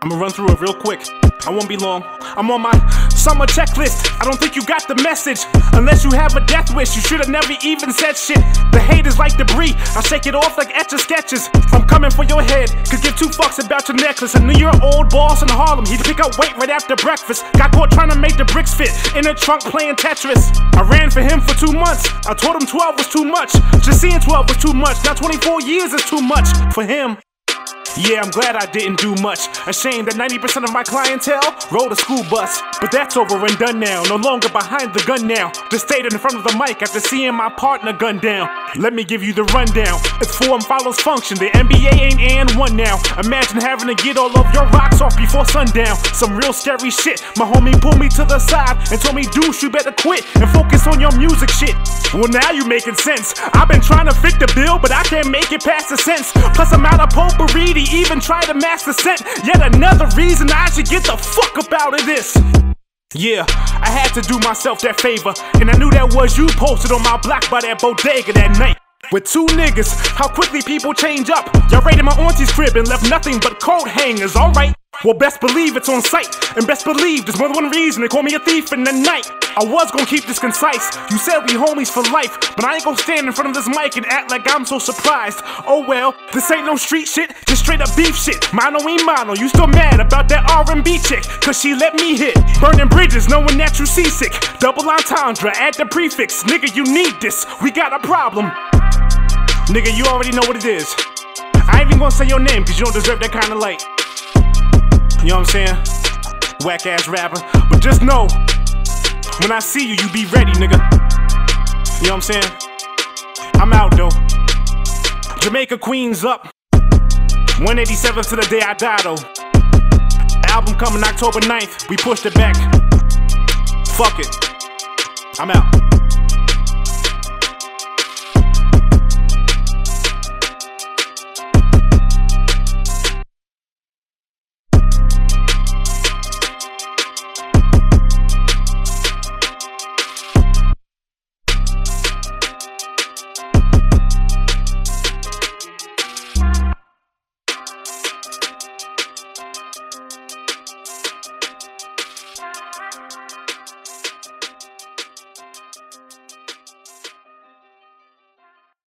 I'ma run through it real quick. I won't be long. I'm on my summer checklist. I don't think you got the message. Unless you have a death wish, you should have never even said shit. The hate is like debris. I shake it off like etch a sketches. I'm coming for your head. Could give two fucks about your necklace. I knew your old boss in Harlem. He'd pick up weight right after breakfast. Got caught trying to make the bricks fit in a trunk playing Tetris. I ran for him for two months. I told him 12 was too much. Just seeing 12 was too much. Now 24 years is too much for him. Yeah, I'm glad I didn't do much. Ashamed that 90% of my clientele rode a school bus. But that's over and done now. No longer behind the gun now. Just stayed in front of the mic after seeing my partner gunned down. Let me give you the rundown. It's form follows function. The NBA ain't and one now. Imagine having to get all of your rocks off before sundown. Some real scary shit. My homie pulled me to the side and told me, Deuce, you better quit and focus on your music shit. Well, now you making sense. I've been trying to fit the bill, but I can't make it past the sense. Plus, I'm out of potpourri to even try to match the scent. Yet another reason I should get the fuck up out of this. Yeah, I had to do myself that favor, and I knew that was you posted on my block by that bodega that night. With two niggas, how quickly people change up. Y'all raided my auntie's crib and left nothing but coat hangers, alright. Well, best believe it's on site, and best believe there's more than one reason they call me a thief in the night. I was gonna keep this concise. You said we homies for life, but I ain't gonna stand in front of this mic and act like I'm so surprised. Oh well, this ain't no street shit, straight up beef shit. Mono e mono, you still mad about that R&B chick? Cause she let me hit. Burning bridges, knowing that you seasick. Double entendre, add the prefix. Nigga, you need this. We got a problem. Nigga, you already know what it is. I ain't even gonna say your name, cause you don't deserve that kind of light. You know what I'm saying? Whack ass rapper. But just know, when I see you, you be ready, nigga. You know what I'm saying? I'm out though. Jamaica Queens up. 187 to the day I die though. Album coming October 9th. We pushed it back. Fuck it. I'm out.